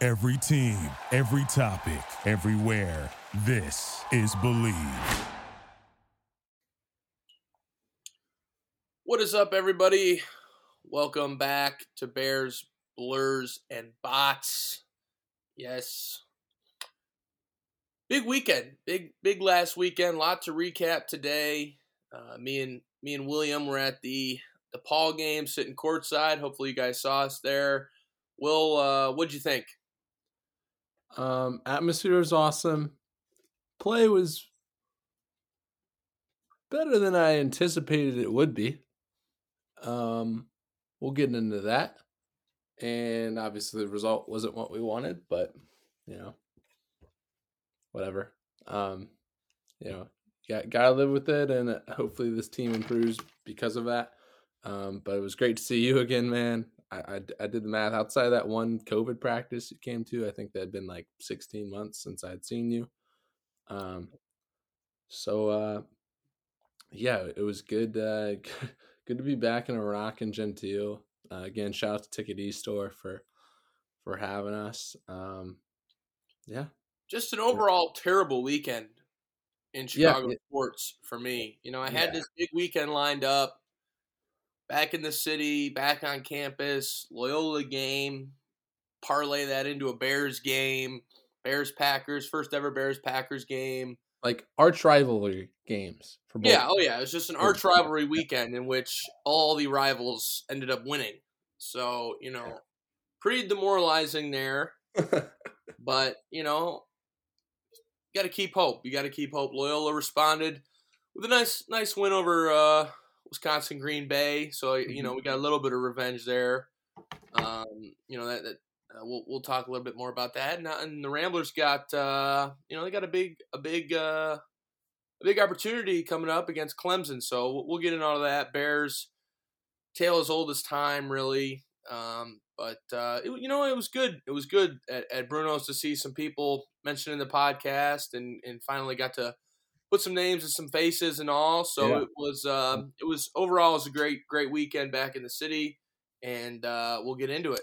Every team, every topic, everywhere. This is Believe. What is up, everybody? Welcome back to Bears, Blurs, and Bots. Yes. Big weekend. Big big last weekend. Lot to recap today. Uh, me and me and William were at the DePaul game sitting courtside. Hopefully you guys saw us there. Will, uh, what'd you think? Um, atmosphere was awesome. Play was better than I anticipated it would be. Um, we'll get into that. And obviously, the result wasn't what we wanted, but you know, whatever. Um, you know, got gotta live with it, and hopefully, this team improves because of that. Um, but it was great to see you again, man. I, I, I did the math outside of that one COVID practice you came to. I think that had been like 16 months since I had seen you. Um, so uh, yeah, it was good. Uh, good to be back in Iraq and Gentile. Uh, again, shout out to Ticket E Store for for having us. Um, yeah, just an overall terrible weekend in Chicago yeah. sports for me. You know, I had Yeah. this big weekend lined up back in the city, back on campus, Loyola game, parlay that into a Bears game, Bears Packers, first ever Bears Packers game. like arch rivalry games for both. Yeah, oh yeah, it was just an arch rivalry weekend in which all the rivals ended up winning. So, you know, pretty demoralizing there, but, you know, you got to keep hope. You got to keep hope. Loyola responded with a nice nice win over uh, Wisconsin Green Bay. So, you know, we got a little bit of revenge there. Um, you know, that, that uh, we'll we'll talk a little bit more about that. And, and the Ramblers got uh, you know, they got a big a big uh a big opportunity coming up against Clemson. So we'll, we'll get into all of that. Bears tale as old as time, really. Um, but uh, it, you know, it was good. It was good at, at Bruno's to see some people mentioned in the podcast, and and finally got to put some names and some faces and all. So Yeah. it was um, it was overall it was a great great weekend back in the city, and uh, we'll get into it.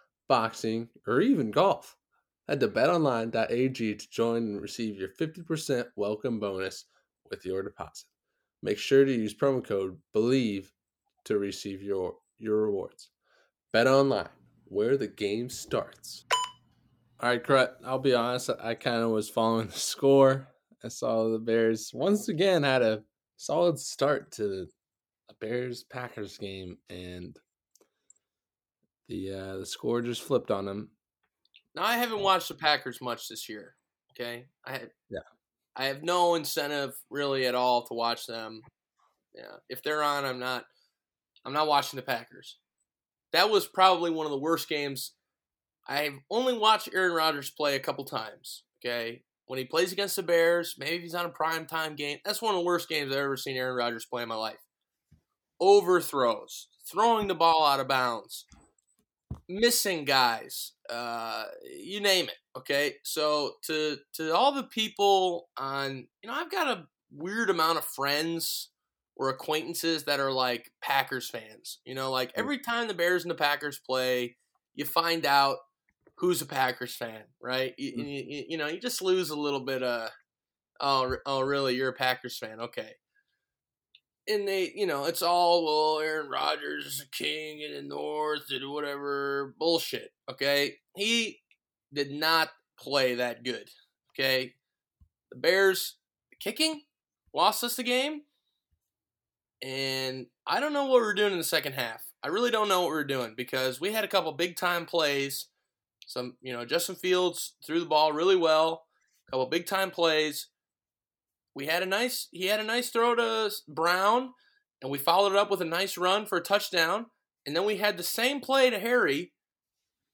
boxing, or even golf. Head to betonline.ag to join and receive your 50% welcome bonus with your deposit. Make sure to use promo code BELIEVE to receive your your rewards. Bet online, where the game starts. All right, Crut, I'll be honest, I kind of was following the score. I saw the Bears once again had a solid start to the Bears Packers game and the uh, the score just flipped on them. Now I haven't watched the Packers much this year. Okay, I had, Yeah. I have no incentive really at all to watch them. Yeah, if they're on, I'm not. I'm not watching the Packers. That was probably one of the worst games. I've only watched Aaron Rodgers play a couple times. Okay, when he plays against the Bears, maybe if he's on a prime time game. That's one of the worst games I've ever seen Aaron Rodgers play in my life. Overthrows, throwing the ball out of bounds, missing guys, uh, you name it. Okay, so to to all the people on, you know, I've got a weird amount of friends or acquaintances that are like Packers fans. You know, like every time the Bears and the Packers play, you find out who's a Packers fan, right? You, Mm. you- you know, you just lose a little bit of, oh, oh, really? You're a Packers fan? Okay. And they, you know, it's all well, Aaron Rodgers is a king in the North and whatever bullshit. Okay, he did not play that good. Okay, the Bears kicking lost us the game, and I don't know what we're doing in the second half. I really don't know what we're doing because we had a couple big time plays. Some, you know, Justin Fields threw the ball really well. A couple big time plays. We had a nice, he had a nice throw to Brown, and we followed it up with a nice run for a touchdown. And then we had the same play to Harry,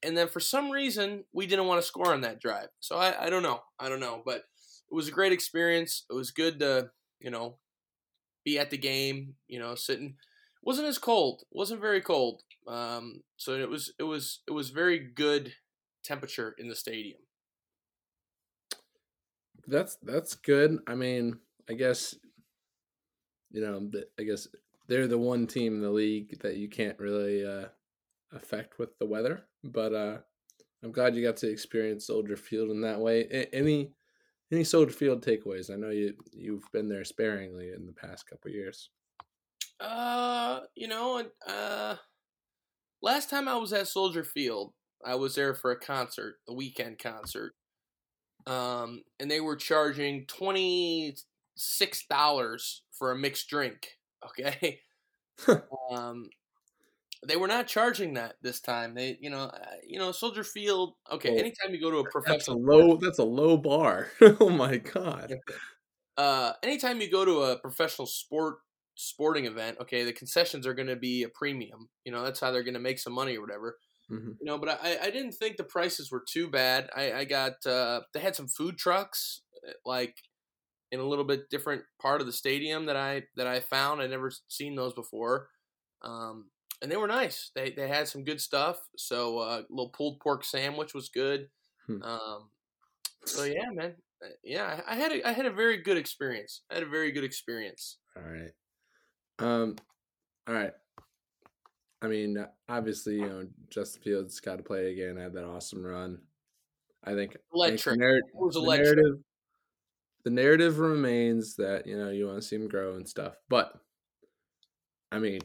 and then for some reason we didn't want to score on that drive. So I, I don't know, I don't know, but it was a great experience. It was good to, you know, be at the game. You know, sitting wasn't as cold, wasn't very cold. Um, so it was, it was, it was very good temperature in the stadium. That's that's good. I mean, I guess you know, I guess they're the one team in the league that you can't really uh, affect with the weather. But uh, I'm glad you got to experience Soldier Field in that way. Any any Soldier Field takeaways? I know you you've been there sparingly in the past couple years. Uh, you know, uh, last time I was at Soldier Field, I was there for a concert, a weekend concert. Um, and they were charging twenty six dollars for a mixed drink. Okay. um, they were not charging that this time. They, you know, uh, you know, Soldier Field. Okay, Oh, anytime you go to a That's a professional low. That's a low bar. oh my god. uh, anytime you go to a professional sport sporting event, okay, the concessions are going to be a premium. You know, that's how they're going to make some money or whatever. Hmm You know, but I, I didn't think the prices were too bad. I, I got uh, they had some food trucks uh, like in a little bit different part of the stadium that I that I found. I never seen those before, um, and they were nice. They they had some good stuff. So uh, little pulled pork sandwich was good. Hmm. Um, so yeah, man, Uh, yeah, I I had a, I had a very good experience. I had a very good experience. All right. Um. All right. I mean, obviously, you know, Justin Fields got to play again. Had that awesome run. I think, I think the, narr- It was the electric. narrative. The narrative remains that you know you want to see him grow and stuff, but I mean,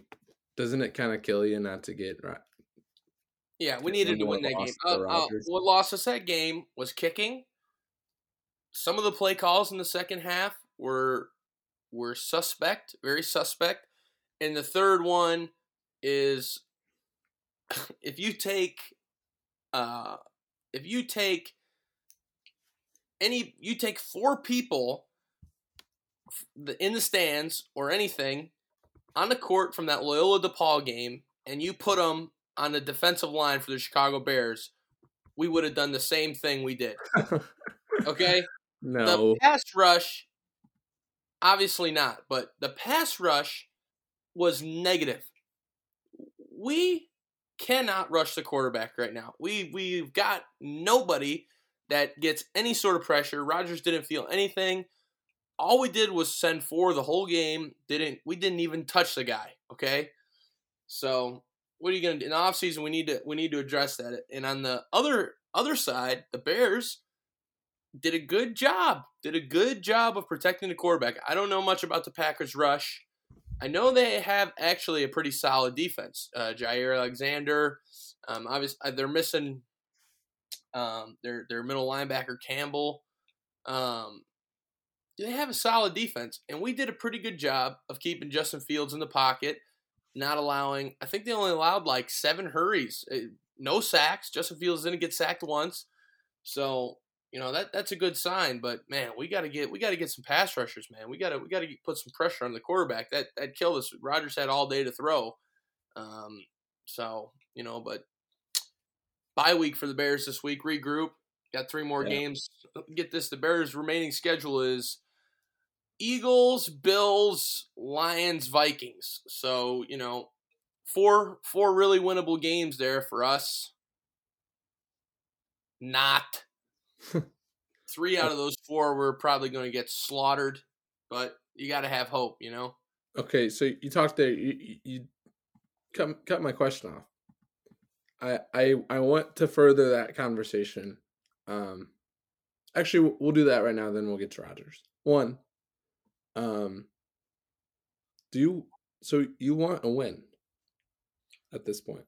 doesn't it kind of kill you not to get right? Yeah, we needed to win that game. Uh, uh, what lost us that game was kicking. Some of the play calls in the second half were were suspect, very suspect. And the third one is if you take uh if you take any you take four people in the stands or anything on the court from that Loyola DePaul game and you put them on the defensive line for the Chicago Bears, we would have done the same thing we did. Okay? no, The pass rush, obviously not, but the pass rush was negative. We cannot rush the quarterback right now. We we've got nobody that gets any sort of pressure. Rodgers didn't feel anything. All we did was send four the whole game. Didn't we didn't even touch the guy, okay? So what are you gonna do? In the offseason we need to we need to address that. And on the other other side, the Bears, did a good job. Did a good job of protecting the quarterback. I don't know much about the Packers rush. I know they have actually a pretty solid defense. Uh, Jaire Alexander, um, obviously uh, they're missing um, their their middle linebacker Campbell. Um, they have a solid defense, and we did a pretty good job of keeping Justin Fields in the pocket, not allowing. I think they only allowed like seven hurries, uh, no sacks. Justin Fields didn't get sacked once, so you know that that's a good sign. But man, we got to get we got to get some pass rushers, man. We got to we got to put some pressure on the quarterback. That that killed us. Rodgers had all day to throw, um, so you know. But bye week for the Bears this week. Regroup. Got three more yeah. games. Get this: the Bears' remaining schedule is Eagles, Bills, Lions, Vikings. So you know, four four really winnable games there for us. Not Three out of those four we're probably going to get slaughtered, but you got to have hope, you know. Okay, so you talked there. You, you cut cut my question off. I I I want to further that conversation. Um, actually, we'll do that right now. Then we'll get to Rogers. One. Um. Do you so you want a win at this point?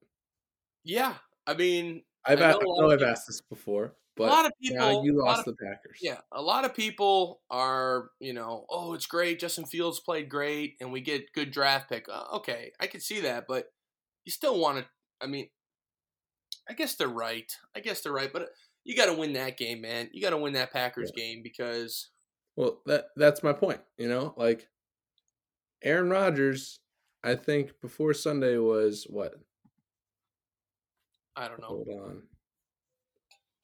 Yeah, I mean, I've I know, I know I've asked this before. But a lot of people, you lost of, the Packers. Yeah, a lot of people are, you know, oh, it's great. Justin Fields played great, and we get good draft pick. Uh, okay, I can see that, but you still want to. I mean, I guess they're right. I guess they're right, but you got to win that game, man. You got to win that Packers yeah. game because. Well, that that's my point. You know, like Aaron Rodgers. I think before Sunday was what? I don't know. Hold on.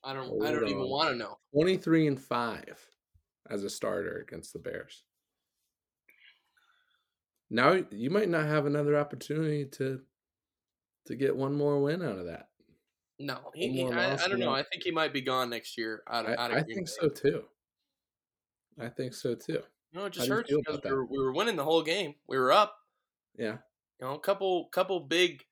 I don't. Hold I don't on. even want to know. Twenty three and five as a starter against the Bears. Now you might not have another opportunity to to get one more win out of that. No, he, he I, I, don't know. I think he might be gone next year. Out of, I, out of I think so too. I think so too. No, it just hurts because we were, we were winning the whole game. We were up. Yeah. You know, a couple couple big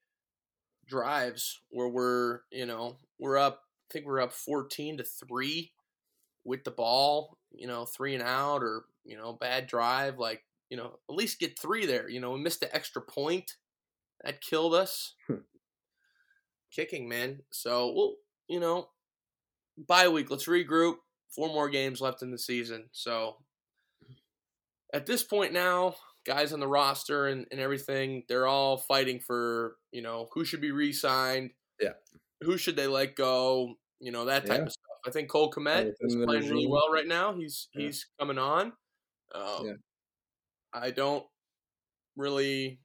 drives where we're you know we're up I think we're up 14 to 3 with the ball, you know, three and out or, you know, bad drive. Like, you know, at least get three there. You know, we missed the extra point. That killed us. Hmm. Kicking, man. So, well, you know, bye week. Let's regroup. Four more games left in the season. So, at this point now, guys on the roster and, and everything, they're all fighting for, you know, who should be re signed. Yeah who should they let go? You know that type yeah. of stuff. I think Cole Kmet is playing really well right now. He's yeah. he's coming on. Um, yeah. I don't really.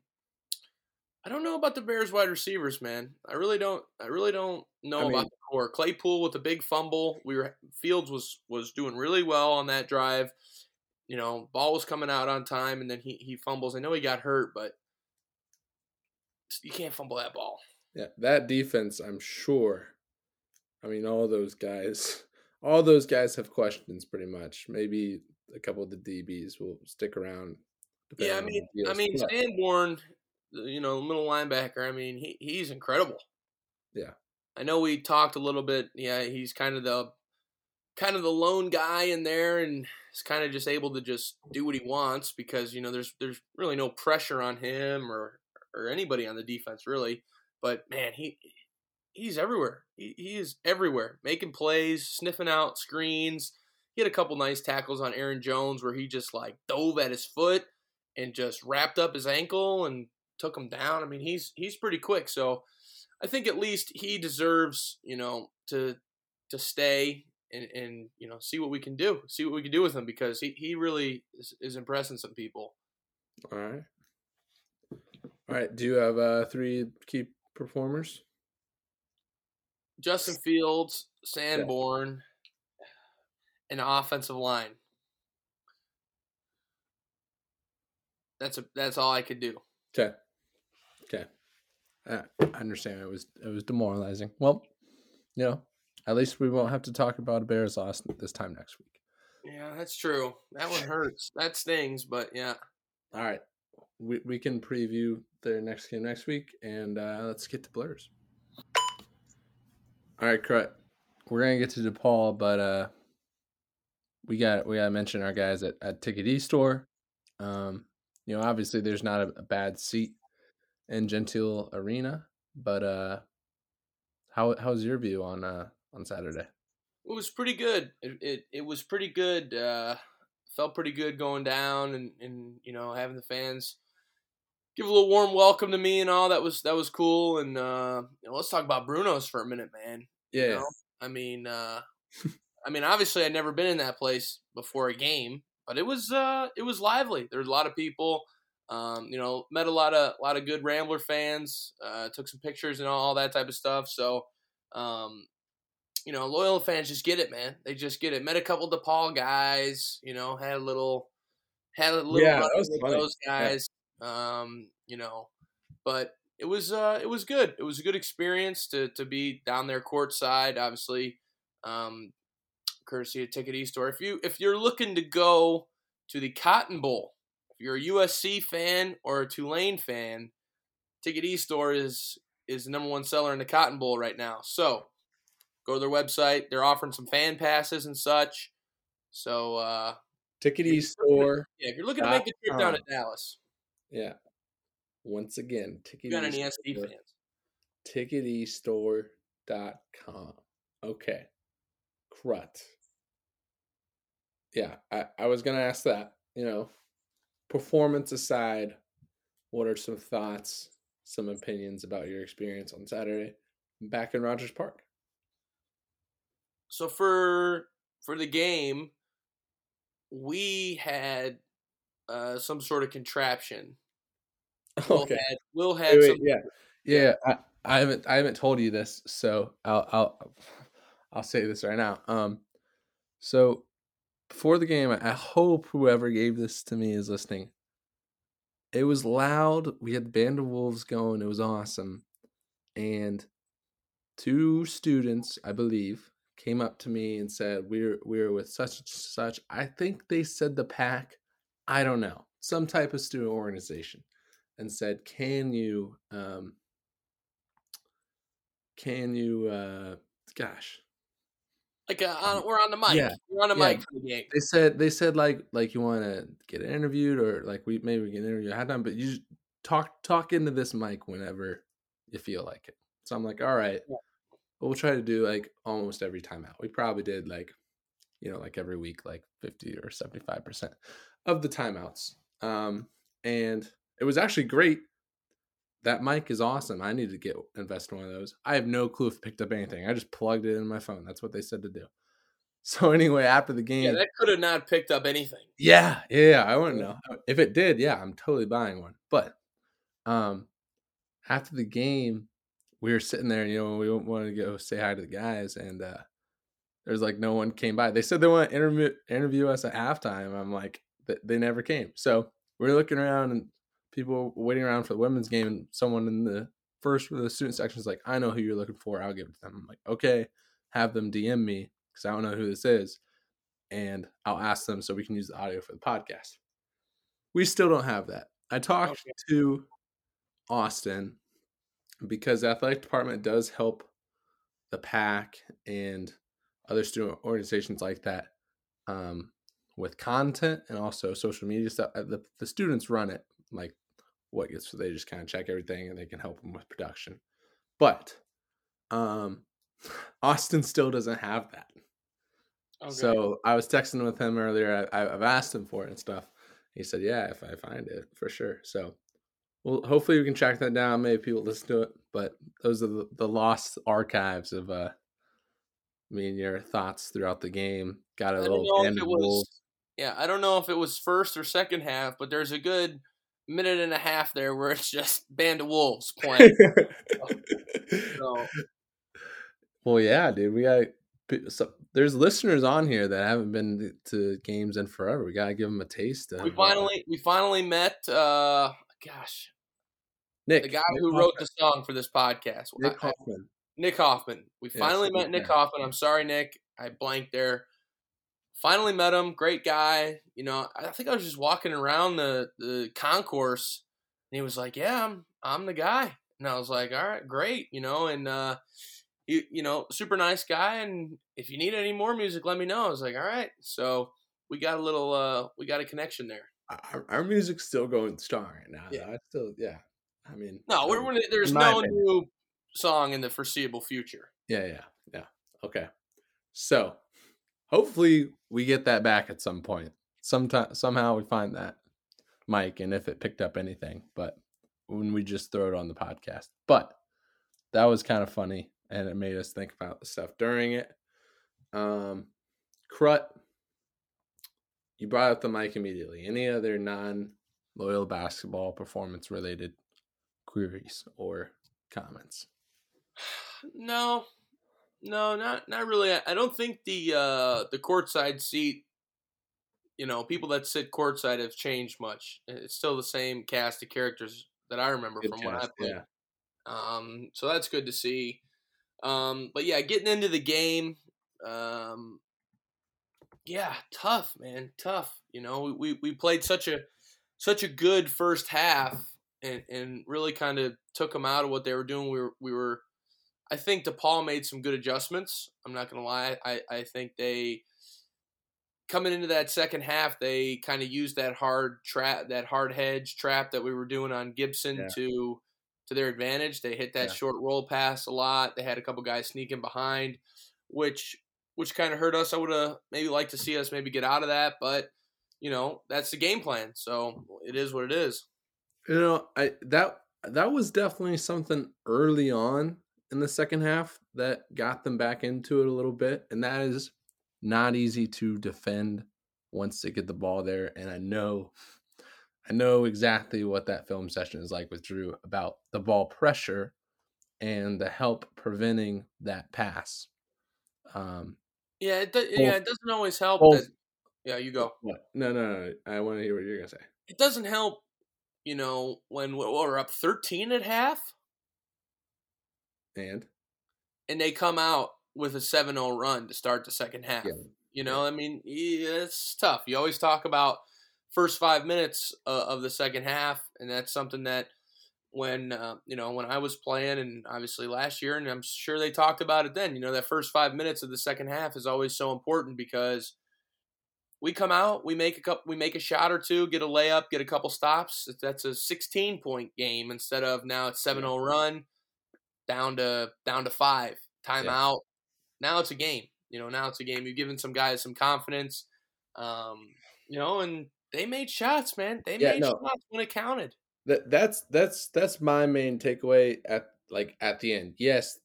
I don't know about the Bears wide receivers, man. I really don't. I really don't know I mean, about the core. Claypool with a big fumble. We were Fields was was doing really well on that drive. You know, ball was coming out on time, and then he he fumbles. I know he got hurt, but you can't fumble that ball. Yeah, that defense, I'm sure. I mean, all those guys, all those guys have questions pretty much. Maybe a couple of the DBs will stick around. Yeah, I mean, I mean, Sanborn, uh, you know, middle linebacker. I mean, he he's incredible. Yeah, I know we talked a little bit. Yeah, he's kind of the kind of the lone guy in there, and he's kind of just able to just do what he wants because you know there's there's really no pressure on him or or anybody on the defense really. But man, he he's everywhere. He, he is everywhere, making plays, sniffing out screens. He had a couple nice tackles on Aaron Jones where he just like dove at his foot and just wrapped up his ankle and took him down. I mean, he's he's pretty quick. So I think at least he deserves, you know, to to stay and, and you know see what we can do, see what we can do with him because he, he really is, is impressing some people. All right. All right. Do you have uh, three key performers? Justin Fields, Sanborn, yeah. and offensive line. That's a that's all I could do. Okay. Okay. I understand it was it was demoralizing. Well, you know, at least we won't have to talk about a Bears loss this time next week. Yeah, that's true. That one hurts. that stings, but yeah. All right we, we can preview their next game next week, and uh, let's get to Blurs. All right, Crut. We're gonna get to DePaul, but uh, we got we got to mention our guys at at Ticket E Store. Um, you know, obviously there's not a, a bad seat in Gentile Arena, but uh, how how's your view on uh on Saturday? It was pretty good. It it, it was pretty good. Uh, felt pretty good going down and, and you know having the fans give a little warm welcome to me and all that was that was cool and uh, you know, let's talk about Bruno's for a minute, man. Yeah, You know? I mean, uh, I mean, obviously, I'd never been in that place before a game, but it was uh, it was lively. There was a lot of people. Um, you know, met a lot of a lot of good Rambler fans. Uh, took some pictures and all that type of stuff. So, um, you know, loyal fans just get it, man. They just get it. Met a couple of DePaul guys. You know, had a little had a little Yeah, that was with funny. those guys. Um, you know, but it was uh, it was good. It was a good experience to to be down there courtside. Obviously, um, courtesy of Ticket E Store. If you if you're looking to go to the Cotton Bowl, if you're a USC fan or a Tulane fan, Ticket E Store is is the number one seller in the Cotton Bowl right now. So go to their website. They're offering some fan passes and such. So uh, Ticket E Store. yeah, if you're looking to make the trip down to. Dallas, Yeah. Once again, Ticket you got any SD Store. fans. Okay. Crut. Yeah, I, I was going to ask that. You know, performance aside, what are some thoughts, some opinions about your experience on Saturday back in Rogers Park? So for for the game, we had uh, some sort of contraption. Will Okay. had Will had Wait, wait, some yeah. Yeah, I, I haven't I haven't told you this, so I'll I'll I'll say this right now. Um so before the game, I hope whoever gave this to me is listening. It was loud. We had the Band of Wolves going. It was awesome. And two students, I believe, came up to me and said, We're we're with such and such. I think they said the pack. I don't know. Some type of student organization. And said, Can you um can you uh gosh like uh, on, we're on the mic. Yeah, We're on the yeah. mic for the game. they said they said like like you want to get interviewed or like we maybe we get interview ahead time but you talk talk into this mic whenever you feel like it so i'm like all right Yeah. but we'll try to do like almost every time out we probably did like you know like every week like 50 or 75 percent of the timeouts um and it was actually great that mic is awesome i need to get invest in one of those i have no clue if it picked up anything i just plugged it in my phone that's what they said to do so anyway after the game Yeah, that could have not picked up anything. yeah, yeah, yeah, I wouldn't know if it did. Yeah, I'm totally buying one. But um, after the game, we were sitting there. You know, we wanted to go say hi to the guys, and uh, there's like no one came by. They said they want to interview interview us at halftime. I'm like, they never came. So we're looking around, and people waiting around for the women's game, and someone in the first the student section is like, "I know who you're looking for. I'll give it to them." I'm like, "Okay, have them DM me because I don't know who this is." and I'll ask them so we can use the audio for the podcast. We still don't have that. I talked Okay. to Austin because the athletic department does help the pack and other student organizations like that um, with content and also social media stuff. Uh, The, the students run it like what gets they just kind of check everything and they can help them with production. But um, Austin still doesn't have that. Okay. So I was texting with him earlier. I, I've asked him for it and stuff. He said, "Yeah, if I find it, for sure." So, well, hopefully we can track that down. Maybe people listen to it. But those are the, the lost archives of uh, me and your thoughts throughout the game. Got a I little know if it was. Yeah, I don't know if it was first or second half, but there's a good minute and a half there where it's just band of wolves playing. so well, yeah, dude. We got so, there's listeners on here that haven't been to games in forever. We gotta give them a taste. Of, we uh, finally we finally met. uh Gosh, Nick, the guy Nick who wrote the song for this podcast, Nick I- I- Hoffman. Nick Hoffman. We finally good met Nick guy. Hoffman. I'm sorry, Nick. I blanked there. Finally met him. Great guy. You know, I think I was just walking around the, the concourse and he was like, Yeah, I'm I'm the guy. And I was like, All right, great, you know, and uh you you know, super nice guy, and if you need any more music, let me know. I was like, all right. So we got a little, uh, we got a connection there. Our, our music's still going strong right now. Yeah. I still, yeah. I mean, No, we're, we're there's no opinion. new song in the foreseeable future. Yeah, yeah, yeah. Okay. So hopefully we get that back at some point. Sometime somehow we find that mic and if it picked up anything, but when we just throw it on the podcast. But that was kind of funny and it made us think about the stuff during it. Um Crut, you brought up the mic immediately. Any other non loyal basketball performance related queries or comments? No, no, not not really. I- I don't think the uh, the courtside seat, you know, people that sit courtside have changed much. It's still the same cast of characters that I remember Good from when I cast, played. yeah. Um, so that's good to see. Um, but yeah, getting into the game, um, yeah, tough, man, tough. You know, we, we played such a such a good first half, and and really kind of took them out of what they were doing. We were we were, I think DePaul made some good adjustments. I'm not gonna lie. I I think they coming into that second half, they kind of used that hard trap, that hard hedge trap that we were doing on Gibson Yeah. to to their advantage. They hit that Yeah. short roll pass a lot. They had a couple guys sneaking behind, which which kind of hurt us. I would have maybe liked to see us maybe get out of that, but you know that's the game plan. So it is what it is. You know, I that that was definitely something early on in the second half that got them back into it a little bit, and that is not easy to defend once they get the ball there. And I know, I know exactly what that film session is like with Drew about the ball pressure and the help preventing that pass. Um, Yeah, it do, yeah, it doesn't always help. both- That, yeah, you go. what? No, no, no. I want to hear what you're gonna say. It doesn't help. You know when we're up 13 at half, And and they come out with a 7-0 run to start the second half. Yeah. You know, I mean, it's tough. You always talk about first five minutes uh, of the second half, and that's something that when uh, you know when I was playing, and obviously last year, and I'm sure they talked about it then. You know, that first five minutes of the second half is always so important because we come out, we make a couple, we make a shot or two, get a layup, get a couple stops. That's a 16 point game instead of now it's 7-0 run down to down to five timeout. Now it's a game. You know, now it's a game. You've given some guys some confidence. Um, you know, and they made shots, man. They Yeah, made no. shots when it counted. that that's that's that's my main takeaway at like at the end. Yes,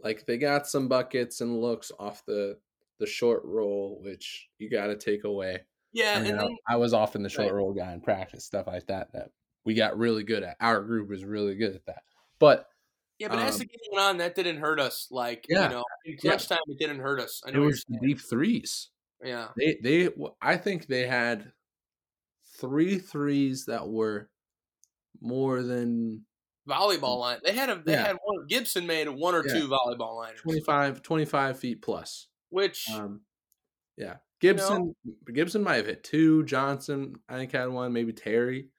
like they got some buckets and looks off the the short roll, which you got to take away. Yeah, I, mean, I- then I was often the short Right. roll guy in practice, stuff like that. That we got really good at. Our group was really good at that. But yeah, but as um, the game went on, that didn't hurt us. Like Yeah, you know, in yeah. time, it didn't hurt us. I it know what was the you're saying. deep threes. Yeah, They they I think they had three threes that were more than volleyball line. They had a they Yeah. had one. Gibson made one or Yeah. two volleyball liners, 25, 25 feet plus. which Um, yeah, Gibson. Gibson might have hit two. Johnson, I think, had one. Maybe Terry,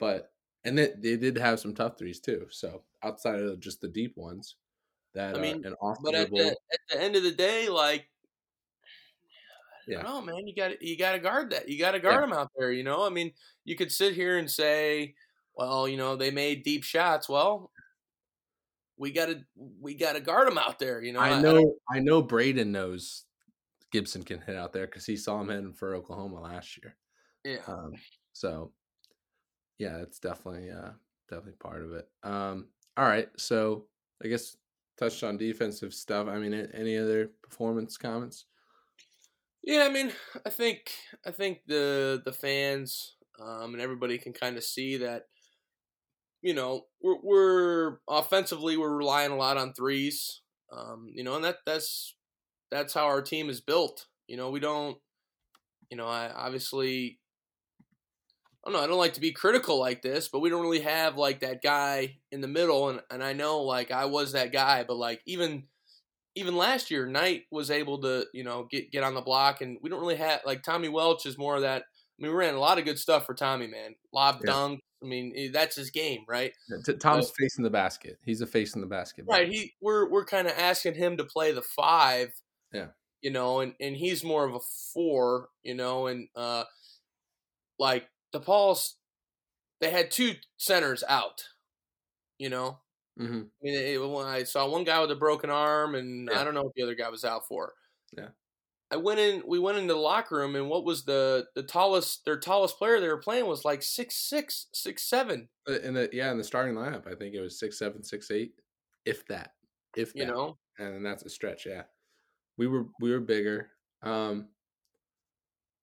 but and then they did have some tough threes too. So outside of just the deep ones, that I mean, and off but at the at the end of the day, like. Yeah. No, man, you got you got to guard that. You got to guard Yeah. them out there. You know, I mean, you could sit here and say, well, you know, they made deep shots. Well, we got to we got to guard them out there. You know, I know, I know, Braden knows Gibson can hit out there because he saw him hitting for Oklahoma last year. yeah, Um, so yeah, that's definitely uh definitely part of it. Um, all right, so I guess touched on defensive stuff. I mean, any other performance comments? Yeah, I mean, I think I think the the fans um, and everybody can kind of see that. You know, we're, we're offensively we're relying a lot on threes. Um, you know, and that that's that's how our team is built. You know, we don't. You know, I obviously. I don't know. I don't like to be critical like this, but we don't really have like that guy in the middle, and and I know like I was that guy, but like even even last year, Knight was able to, you know, get get on the block, and we don't really have like Tommy Welch is more of that. I mean, we ran a lot of good stuff for Tommy, man. Lob Yeah. dunk, I mean, eh, that's his game, right? T- Tom's but, facing the basket. He's a face in the basket. Right. He we're we're kind of asking him to play the five. Yeah. You know, and and he's more of a four. You know, and uh, like DePaul's, they had two centers out. You know, mm-hmm. I mean, it, I saw one guy with a broken arm, and Yeah. I don't know what the other guy was out for. Yeah. I went in. We went into the locker room, and what was the the tallest? Their tallest player they were playing was like six six, six seven. Uh, In the yeah, in the starting lineup, I think it was six seven, six eight, if that, if You know, and that's a stretch. Yeah, we were we were bigger. Um,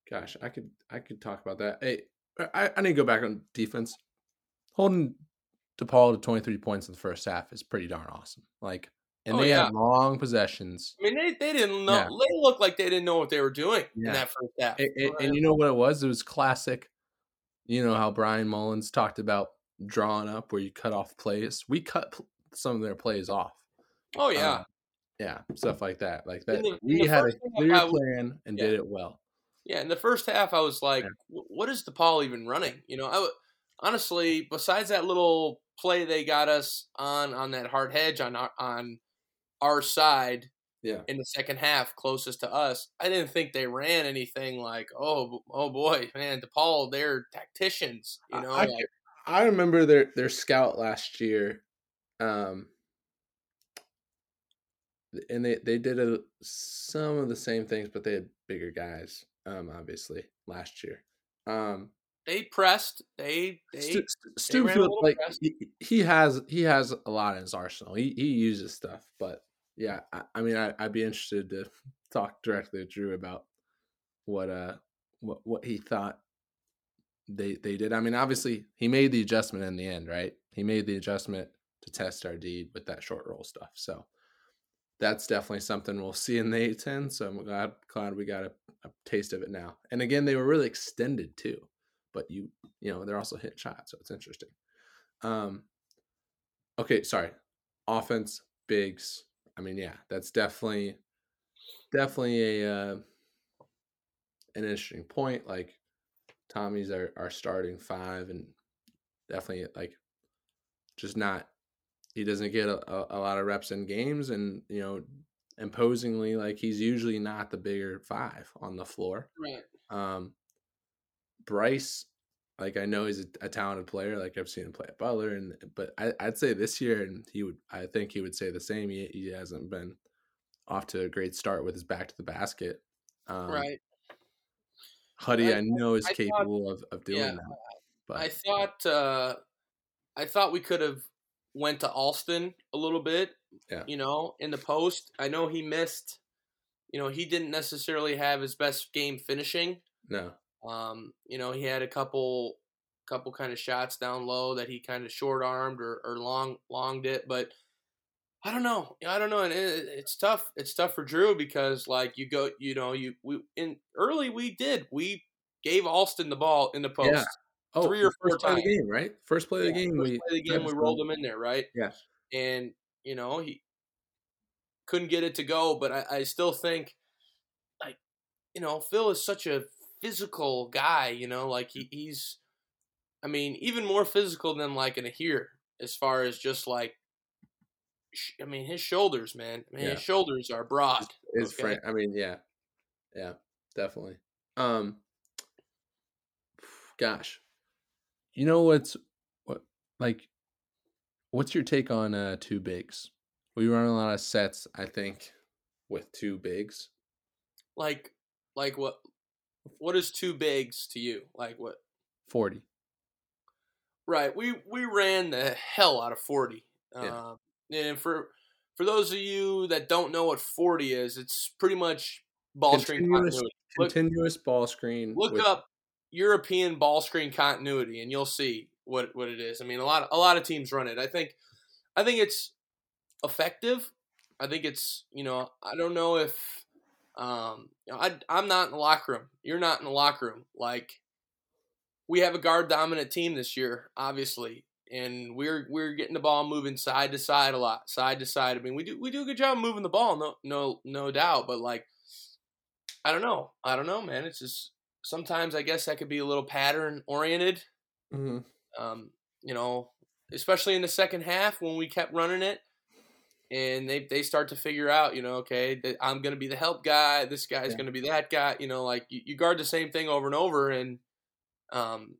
gosh, I could I could talk about that. Hey, I I need to go back on defense. Holding DePaul to twenty three points in the first half is pretty darn awesome. Like, and Oh, they yeah. had long possessions. I mean they they didn't know. Yeah. They looked like they didn't know what they were doing Yeah. in that first half. And, and- and you know what it was? It was classic. You know how Bryan Mullins talked about drawing up where you cut off plays. We cut some of their plays off. oh yeah, Um, yeah, stuff like that. Like that. the- we had a clear was- plan and did it well. Yeah. In the first half, I was like, Yeah. "What is DePaul even running?" You know, I w- honestly, besides that little play they got us on on that hard hedge on our, on our side, Yeah. in the second half closest to us. I didn't think they ran anything like, oh, oh boy, man, DePaul, they're tacticians, you know. I, like, I remember their their scout last year, um, and they they did a, some of the same things, but they had bigger guys. Um, obviously last year. Um, they pressed. They they Stu, they like he, he has he has a lot in his arsenal. He he uses stuff, but yeah, I, I mean, I, I'd be interested to talk directly with Drew about what uh what what he thought they they did. I mean, obviously he made the adjustment in the end, right? He made the adjustment to test our deed with that short roll stuff. So that's definitely something we'll see in the A10. So I'm glad glad we got a, a taste of it now. And again, they were really extended too. But you you know they're also hitting shots, so it's interesting. Um, okay, sorry, offense, bigs. I mean, yeah, that's definitely definitely a uh, an interesting point. Like Tommy's are, our starting five, and definitely like just not. He doesn't get a, a, a lot of reps in games, and you know, imposingly, like he's usually not the bigger five on the floor. right. Um, Bryce, like I know he's a, a talented player. Like I've seen him play at Butler, and but I, I'd say this year, and he would, I think he would say the same. He, he hasn't been off to a great start with his back to the basket. Um, right. Huddy, I- I, know is I thought- capable of, of doing yeah, that. But I thought uh, I thought we could have went to Alston a little bit. Yeah. You know, in the post, I know he missed. You know, he didn't necessarily have his best game finishing. no, Um, you know, he had a couple couple kind of shots down low that he kind of short armed or, or long longed it, but I don't know. I don't know, and it, it's tough. It's tough for Drew because like you go, you know, you we in early we did we gave Alston the ball in the post. Yeah. Oh, Three or first four play of the times. game, right? First play of the game, first we play the game we rolled him in there, right? Yeah. and you know he couldn't get it to go, but I, I still think like you know Phil is such a physical guy. You know, like he, he's I mean even more physical than like an here as far as just like I mean his shoulders, man. I mean Yeah. his shoulders are broad. His okay? friend, I mean, yeah, yeah, definitely. Um, gosh, you know what's what like, what's your take on uh two bigs? We run a lot of sets, I think, with two bigs. Like like what what is two bigs to you? Like what? Forty. Right. We we ran the hell out of forty. Yeah. Um, and for for those of you that don't know what forty is, it's pretty much ball screen Continuous. Look, continuous ball screen. look with- up European ball screen continuity, and you'll see what what it is. I mean, a lot a lot of teams run it. I think I think it's effective. I think it's you know I don't know if um I I'm not in the locker room. You're not in the locker room. Like we have a guard dominant team this year, obviously, and we're we're getting the ball moving side to side a lot, side to side. I mean, we do we do a good job moving the ball, no no no doubt. But like, I don't know, I don't know, man. It's just sometimes I guess that could be a little pattern oriented. Mhm. Um, you know, especially in the second half when we kept running it, and they they start to figure out, you know, okay, that I'm going to be the help guy. This guy's Yeah. going to be that guy. You know, like you, you guard the same thing over and over, and um,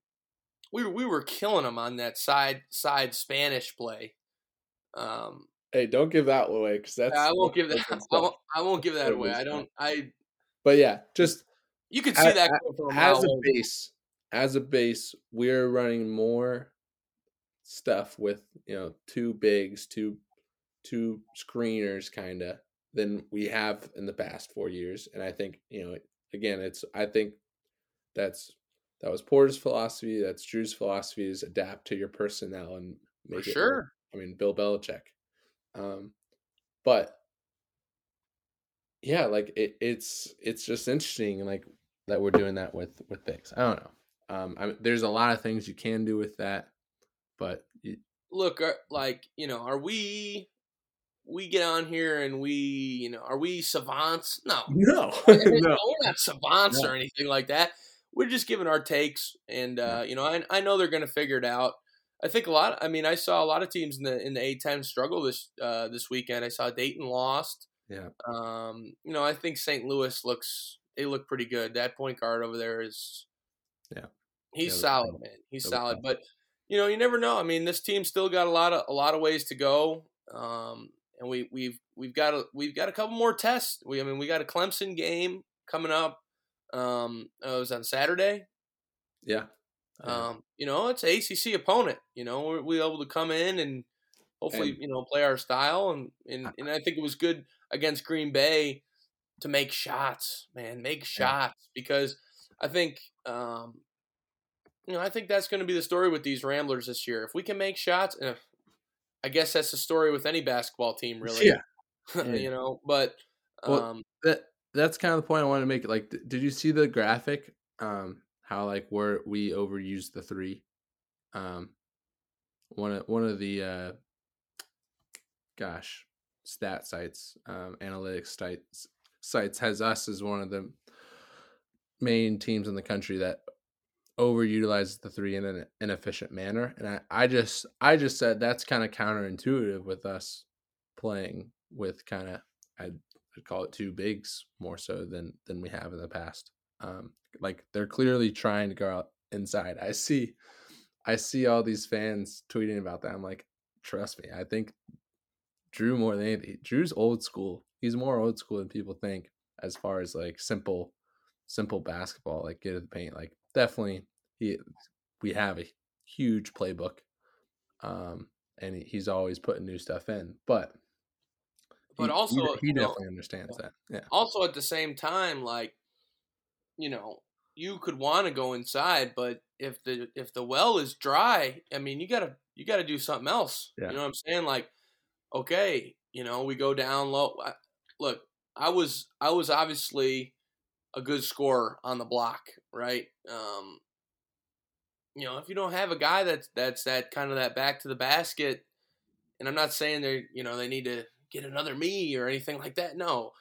we were- we were killing them on that side side Spanish play. Um, Hey, don't give that away because that's. I won't give that. I won't, I won't give that away. I don't. I. But yeah, just You could see A- that a- coming from a mile as a base, as a base, we're running more stuff with you know two bigs, two two screeners, kind of than we have in the past four years. And I think you know, again, it's I think that's that was Porter's philosophy. That's Drew's philosophy: is adapt to your personnel and For make it work. sure. I mean, Bill Belichick. Um, but yeah, like it, it's it's just interesting, like that we're doing that with with bigs. I don't know. Um, I, there's a lot of things you can do with that, but you, Look, are, like you know, are we? We get on here and we, you know, are we savants? No, no, no, no, we're not savants No. or anything like that. We're just giving our takes, and uh, you know, I, I know they're going to figure it out. I think a lot. I mean, I saw a lot of teams in the in the A10 struggle this uh, this weekend. I saw Dayton lost. Yeah. Um, you know, I think St. Louis looks they look pretty good. That point guard over there is. Yeah. He's Yeah, solid, man. He's solid, but you know, you never know. I mean, this team still got a lot of a lot of ways to go. Um, and we we've we've got a we've got a couple more tests. We I mean, we got a Clemson game coming up. Um, uh, it was on Saturday. yeah. Um, you know, it's ACC opponent. You know, we're we able to come in and hopefully, And- you know, play our style. And, and and I think it was good against Green Bay to make shots, man, make shots because I think, um, you know, I think that's going to be the story with these Ramblers this year. If we can make shots, and if, I guess that's the story with any basketball team, really. Yeah. Yeah. you know, but Well, um, that that's kind of the point I wanted to make. Like, did you see the graphic? Um, how like where we overused the three. Um, one of one of the uh, gosh, stat sites, um, analytics sites sites has us as one of the main teams in the country that overutilizes the three in an inefficient manner. And I, I just I just said that's kind of counterintuitive with us playing with kind of I'd, I'd call it two bigs more so than than we have in the past. Um, like they're clearly trying to go out inside. I see I see all these fans tweeting about that. I'm like, trust me, I think Drew more than anything. Drew's old school. He's more old school than people think as far as like simple simple basketball, like get to the paint. Like definitely he we have a huge playbook. Um and he's always putting new stuff in. But But he- also, he, he you know, definitely understands that. Yeah. also at the same time, like, you know, you could want to go inside, but if the if the well is dry, I mean, you gotta you gotta do something else. Yeah. You know what I'm saying? Like, okay, you know, we go down low. Look, I was I was obviously a good scorer on the block, right? Um, you know, if you don't have a guy that's that's that kind of that back to the basket, and I'm not saying they you know they need to get another me or anything like that. No,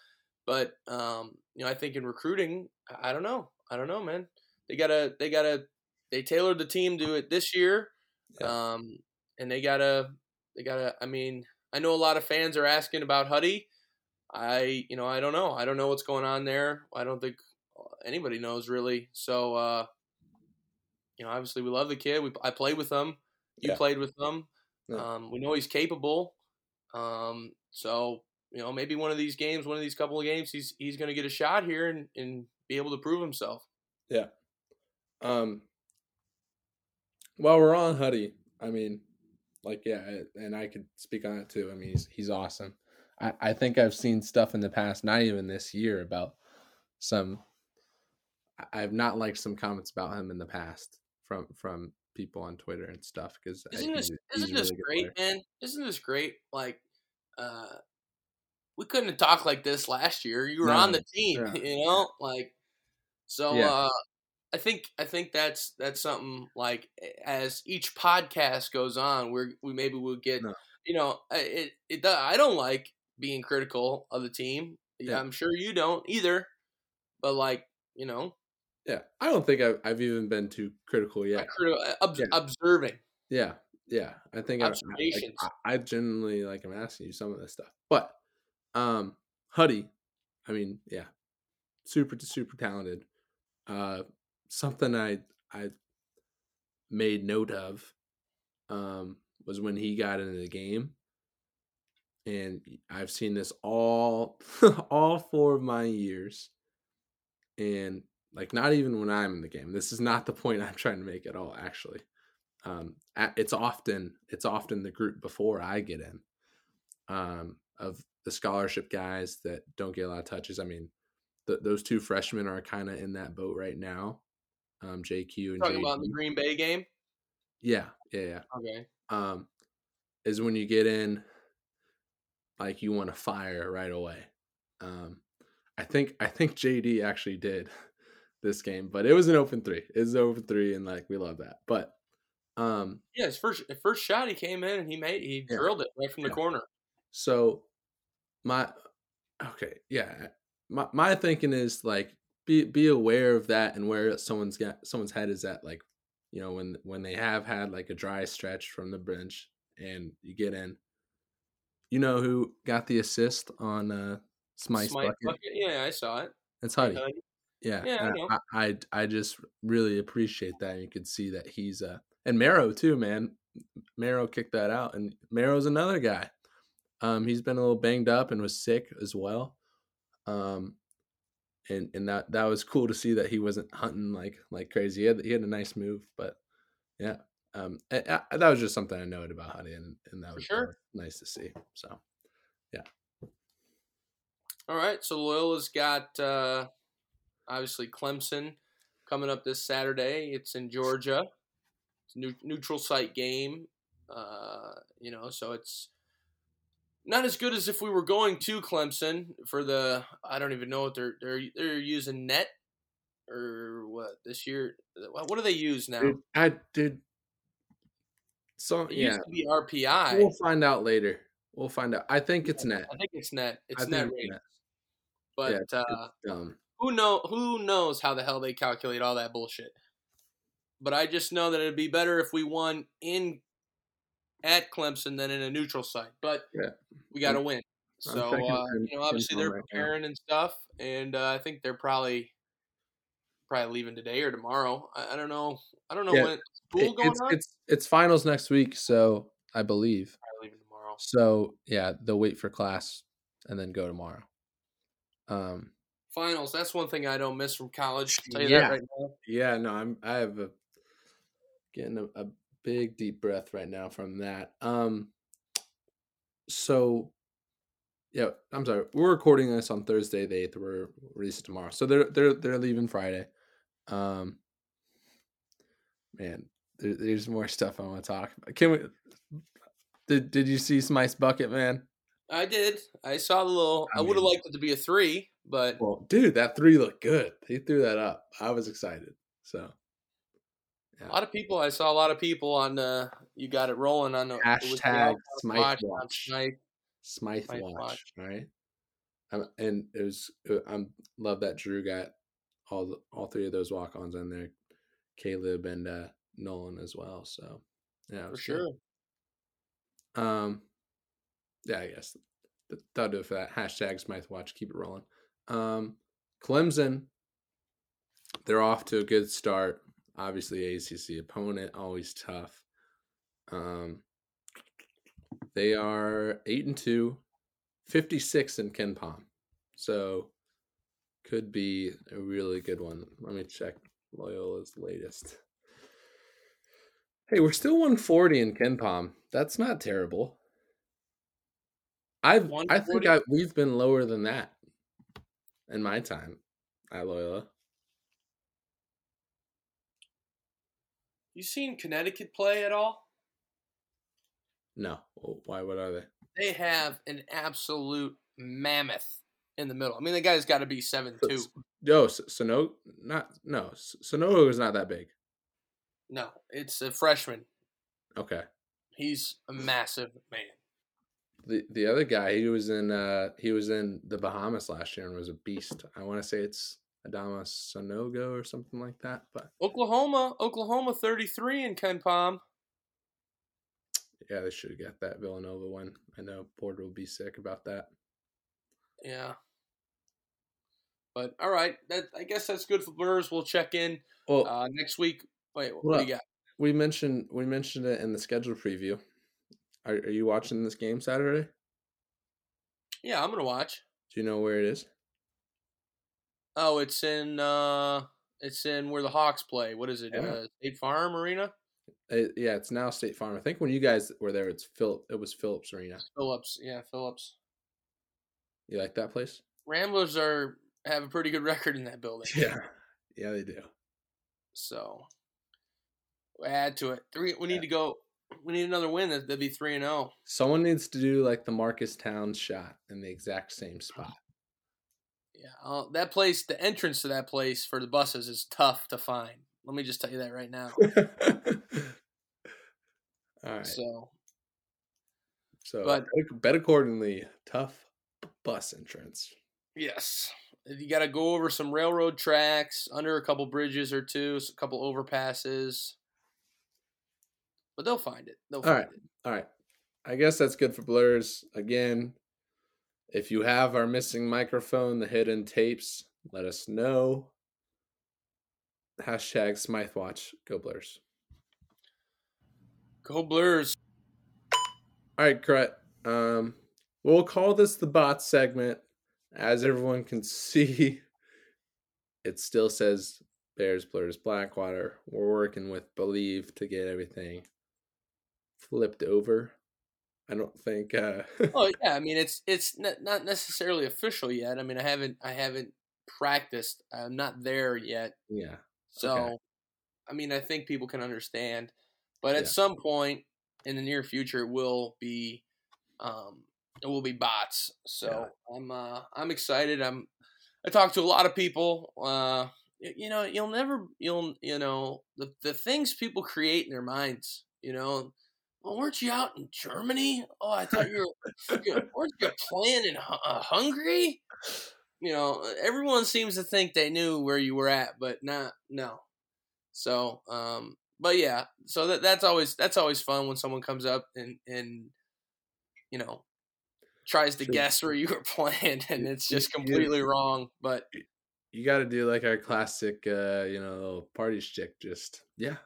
but um, you know, I think in recruiting, I I don't know, I don't know, man. They gotta they gotta they tailored the team to it this year, Yeah. um, and they gotta they gotta. I mean, I know a lot of fans are asking about Huddy. I you know I don't know. I don't know what's going on there. I don't think anybody knows really. So uh, you know, obviously we love the kid. We I played with him. You Yeah. played with him. Yeah. Um, we know he's capable. Um, so you know, maybe one of these games, one of these couple of games, he's he's going to get a shot here and, and be able to prove himself. Yeah. Um while we're on Huddy, I mean, like yeah, and I could speak on it too. I mean, he's he's awesome. I, I think I've seen stuff in the past, not even this year, about some I- I've not liked some comments about him in the past from from people on Twitter and stuff because Isn't this isn't this great, man? Isn't this great? Like, uh, we couldn't have talked like this last year. You were on the team, yeah. you know, like. So Yeah. uh, I think I think that's that's something like as each podcast goes on, we're we maybe we'll get No. you know it it I don't like being critical of the team. Yeah. I'm sure you don't either, but like you know Yeah, I don't think I've, I've even been too critical yet. Uh, ob- Yeah. observing. Yeah, yeah. I think I, I, like, Observations. I, I genuinely like I'm asking you some of this stuff, but um, Huddy, I mean, yeah, super super talented. Uh, something I I made note of um was when he got into the game, and I've seen this all all four of my years, and like not even when I'm in the game. This is not the point I'm trying to make at all, actually um it's often it's often the group before I get in um of the scholarship guys that don't get a lot of touches. I mean, th- those two freshmen are kind of in that boat right now. Um JQ and Talking about the Green Bay game. Yeah, yeah, yeah. Okay. Um is when you get in like you want to fire right away. Um I think I think JD actually did this game, but it was an open 3. It was an open 3 and like we love that. But um Yeah, his first his first shot he came in and he made he Yeah. drilled it right from the Yeah. corner. So my okay, yeah. My my thinking is like be be aware of that and where someone's got someone's head is at like you know when when they have had like a dry stretch from the bench and you get in you know who got the assist on uh Smythe's Smite bucket? bucket. Yeah, I saw it. It's Huddy. Yeah, Yeah, I. I, I I just really appreciate that. You could see that he's uh and Marrow too, man. Marrow kicked that out, and Marrow's another guy. Um, he's been a little banged up and was sick as well. Um, and and that that was cool to see that he wasn't hunting like like crazy. He had he had a nice move, but yeah. Um, I, I- that was just something I noted about Huddy, and and that was sure. nice to see. So yeah. All right, so Loyola's got uh, obviously Clemson coming up this Saturday. It's in Georgia. It's a new, neutral site game. Uh, you know, so it's not as good as if we were going to Clemson for the. I don't even know what they're they're they're using net or what this year. What what do they use now? dude, I did. So It yeah, used RPI. we'll find out later. We'll find out. I think it's net. I think it's net. It's net net. But Yeah, uh, who know who knows how the hell they calculate all that bullshit. But I just know that it'd be better if we won in at Clemson than in a neutral site. But Yeah. we got to win. So uh, you know, obviously they're right preparing and stuff, and uh, I think they're probably probably leaving today or tomorrow. I, I don't know. I don't know Yeah, when going it's on. it's it's finals next week, so I believe. probably leaving tomorrow. So yeah, they'll wait for class and then go tomorrow. Um, Finals. That's one thing I don't miss from college. Yeah. right yeah, no, I'm I have a getting a, a big deep breath right now from that. Um, so yeah, I'm sorry. We're recording this on Thursday the eighth. We're releasing tomorrow, so they're they're they're leaving Friday. Um, man, there, there's more stuff I want to talk. about. Can we? Did Did you see Smythe's bucket, man? I did. I saw the little. I I would have liked it to be a three, but Well, dude, that three looked good. He threw that up. I was excited. So A lot of people. I saw a lot of people on. Uh, you got it rolling on the it was the Hashtag Smythe Watch on Watch. Smythe. Smythe Smythe watch, watch. right. Um, and it was uh, I'm love that Drew got all the, all three of those walk ons in there, Caleb and uh, Nolan as well. So yeah, for sure. good. Um, yeah, I guess th- that'll do it for that. Hashtag Smythe watch. Keep it rolling. Um, Clemson, they're off to a good start. Obviously, ACC opponent, always tough. Um, they are eight and two, 56 in KenPom. So could be a really good one. Let me check Loyola's latest. Hey, we're still 140 in KenPom. That's not terrible. I've I think I we've been lower than that in my time at Loyola. You seen Connecticut play at all? No. Why what are they? They have an absolute mammoth in the middle. I mean, the guy's got to be seven two. No, Sono not no. Sanogo is not that big. No, it's a freshman. Okay. He's a massive man. The the other guy, he was in uh he was in the Bahamas last year and was a beast. I want to say it's Adama Sanogo or something like that. But Oklahoma, Oklahoma 33 in KenPom. yeah, they should have got that Villanova one. I know Porter will be sick about that. Yeah. But all right, that I guess that's good for Blurs. We'll check in Well, uh, next week. Wait, what Well, do you got? we mentioned we mentioned it in the schedule preview. Are, are you watching this game Saturday? Yeah, I'm gonna watch. Do you know where it is? Oh, it's in uh it's in where the Hawks play. What is it? Yeah. Uh, State Farm Arena? It, yeah, it's now State Farm. I think when you guys were there, it's Philip. It was Philips Arena. Philips. Yeah, Philips. You like that place? Ramblers are have a pretty good record in that building. Yeah, yeah, they do. So add to it. Three. We need to go. We need another win. That- That'd be three and oh. zero. Someone needs to do like the Marques Townes shot in the exact same spot. Yeah, uh, that place. The entrance to that place for the buses is tough to find. Let me just tell you that right now. All right. So So, but- bet, bet accordingly. Tough bus entrance. yes, you got to go over some railroad tracks, under a couple bridges or two, a couple overpasses. But they'll find it. They'll All find right. it. All right. I guess that's good for blurs. Again, if you have our missing microphone, the hidden tapes, let us know. Hashtag Smythe Watch. Go blurs. Go Blurs. All right, Crut. Um, we'll call this the bot segment. As everyone can see, it still says Bears, Blurs, Blackwater. We're working with Bleav to get everything flipped over. I don't think. Uh, Oh yeah, I mean it's it's n- not necessarily official yet. I mean I haven't I haven't practiced. I'm not there yet. yeah. So, I mean, I think people can understand, but at Yeah. some point in the near future, it will be, um, it will be bots. So I'm, uh, I'm excited. I'm, I talked to a lot of people. Uh, you know, you'll never, you'll, you know, the the things people create in their minds. You know, well, weren't you out in Germany? Oh, I thought you were, freaking- weren't you playing in uh, Hungary? you know, everyone seems to think they knew where you were at, but not no. So, um, but yeah, so that that's always that's always fun when someone comes up and and you know tries to Sure. guess where you were playing and it's just completely wrong. But You got to do like our classic, uh, you know, party stick. Just yeah,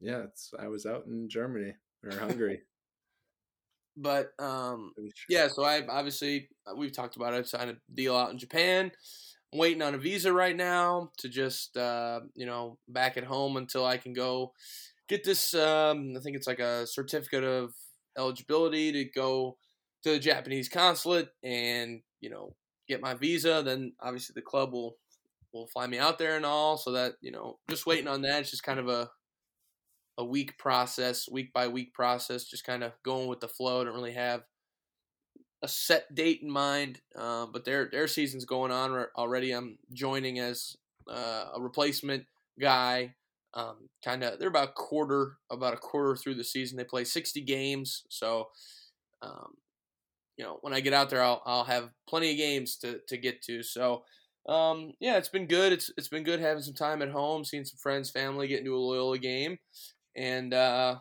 yeah. It's I was out in Germany or Hungary. but um, yeah, so I obviously uh, we've talked about it. I signed a deal out in Japan. I'm waiting on a visa right now to just uh, you know back at home until I can go get this. Um, I think it's like a certificate of eligibility to go to the Japanese consulate and you know get my visa. Then obviously the club will will fly me out there and all. So that you know just waiting on that. It's just kind of a a week process, week by week process, just kind of going with the flow. I don't really have a set date in mind, uh, but their their season's going on already. I'm joining as uh, a replacement guy. Um, kind of, they're about a quarter, about a quarter through the season. They play 60 games, so um, you know when I get out there, I'll I'll have plenty of games to to get to. So. Um, yeah, it's been good. It's it's been good having some time at home, seeing some friends, family, getting to a Loyola game, and uh,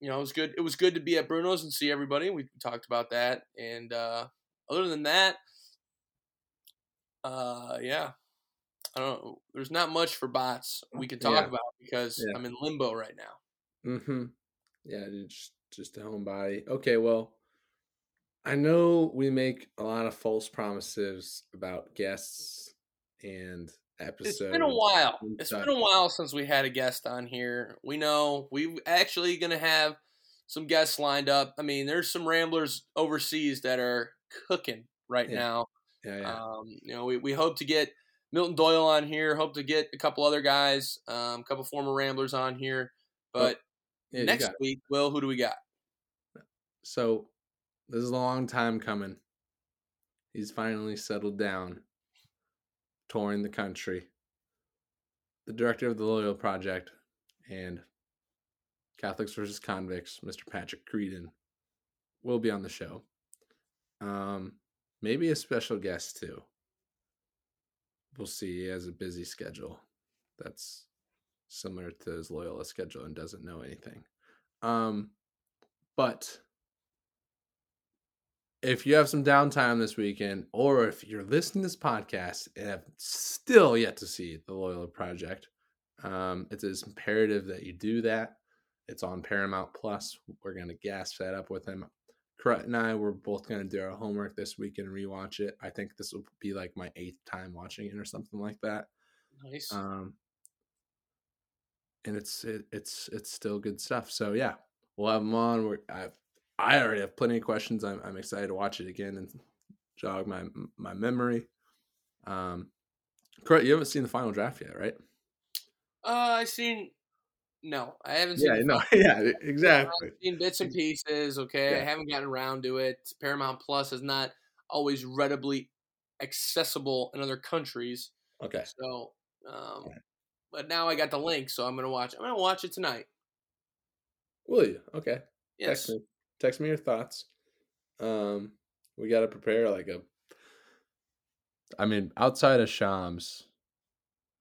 you know, it was good. It was good to be at Bruno's and see everybody. We talked about that, and uh, other than that, uh, yeah, I don't. know. There's not much for bots we can talk Yeah. about because Yeah. I'm in limbo right now. Mm-hmm. Yeah, just just a homebody. Okay, well, I know we make a lot of false promises about guests and episodes. It's been a while. It's been a while since we had a guest on here. We know we're actually going to have some guests lined up. I mean, there's some ramblers overseas that are cooking right Yeah. now. Yeah, yeah. Um, you know, we, we hope to get Milton Doyle on here. Hope to get a couple other guys, um, a couple former Ramblers on here. But next week, Will, who do we got? So this is a long time coming. He's finally settled down, touring the country. The director of the Loyola Project and Catholics versus Convicts, Mr. Patrick Creadon, will be on the show. Um, maybe a special guest too. we'll see. He has a busy schedule. That's similar to his Loyola schedule and doesn't know anything. Um, but if you have some downtime this weekend, or if you're listening to this podcast and have still yet to see the Loyola Project, um, it is imperative that you do that. It's on Paramount Plus. We're gonna gas that up with him. Crut and I we're both gonna do our homework this weekend and rewatch it. I think this will be like my eighth time watching it or something like that. Nice. Um, and it's it, it's it's still good stuff. So yeah, we'll have them on. We're, I've I already have plenty of questions. I'm I'm excited to watch it again and jog my my memory. Um, correct. You haven't seen the final draft yet, right? uh, I seen. No, I haven't seen. Yeah, no, yeah, exactly. I've seen bits and pieces. Okay, I haven't gotten around to it. Paramount Plus is not always readily accessible in other countries. Okay, So, um, Okay. but now I got the link, so I'm gonna watch. I'm gonna watch it tonight. will you? Okay, Yes. me. Text me your thoughts. Um, we got to prepare like a. I mean, outside of Shams,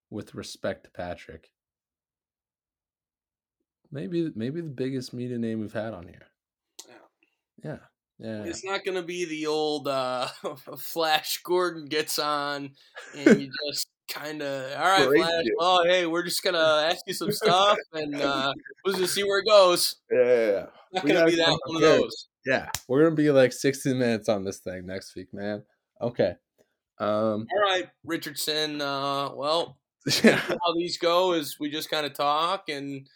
with respect to Patrick, maybe maybe the biggest media name we've had on here. Yeah. Yeah, yeah. It's not gonna be the old uh, Flash Gordon gets on, and you just kind of all right, Flash. Well, hey, we're just gonna ask you some stuff, and uh, we'll just see where it goes. yeah, yeah, gonna be that one of those. Yeah, we're gonna be like 60 minutes on this thing next week, man. Okay. Um. All right, Richardson. Uh, well, Yeah. how these go is we just kind of talk and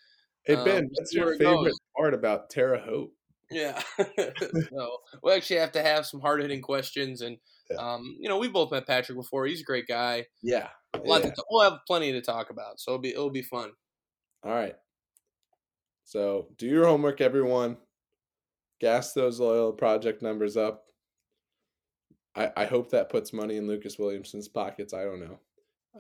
Hey Um, Ben, we'll what's your favorite goes. part about Terre Haute? yeah. so we actually have to have some hard hitting questions, and Yeah. um, you know we both met Patrick before. He's a great guy. Yeah. Lot yeah. to, we'll have plenty to talk about, so it'll be it'll be fun. All right. So do your homework, everyone. Gas those Loyola project numbers up. I, I hope that puts money in Lucas Williamson's pockets. I don't know.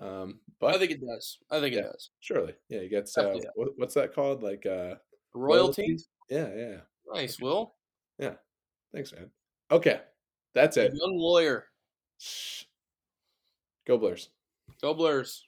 Um, but I think it does. I think Yeah. it does. surely, yeah, he gets uh, what, what's that called? Like uh, Royalties. Yeah, yeah. Nice, Will. Yeah. Thanks, man. Okay, that's it. Young lawyer. Go Blurs. Go Blurs.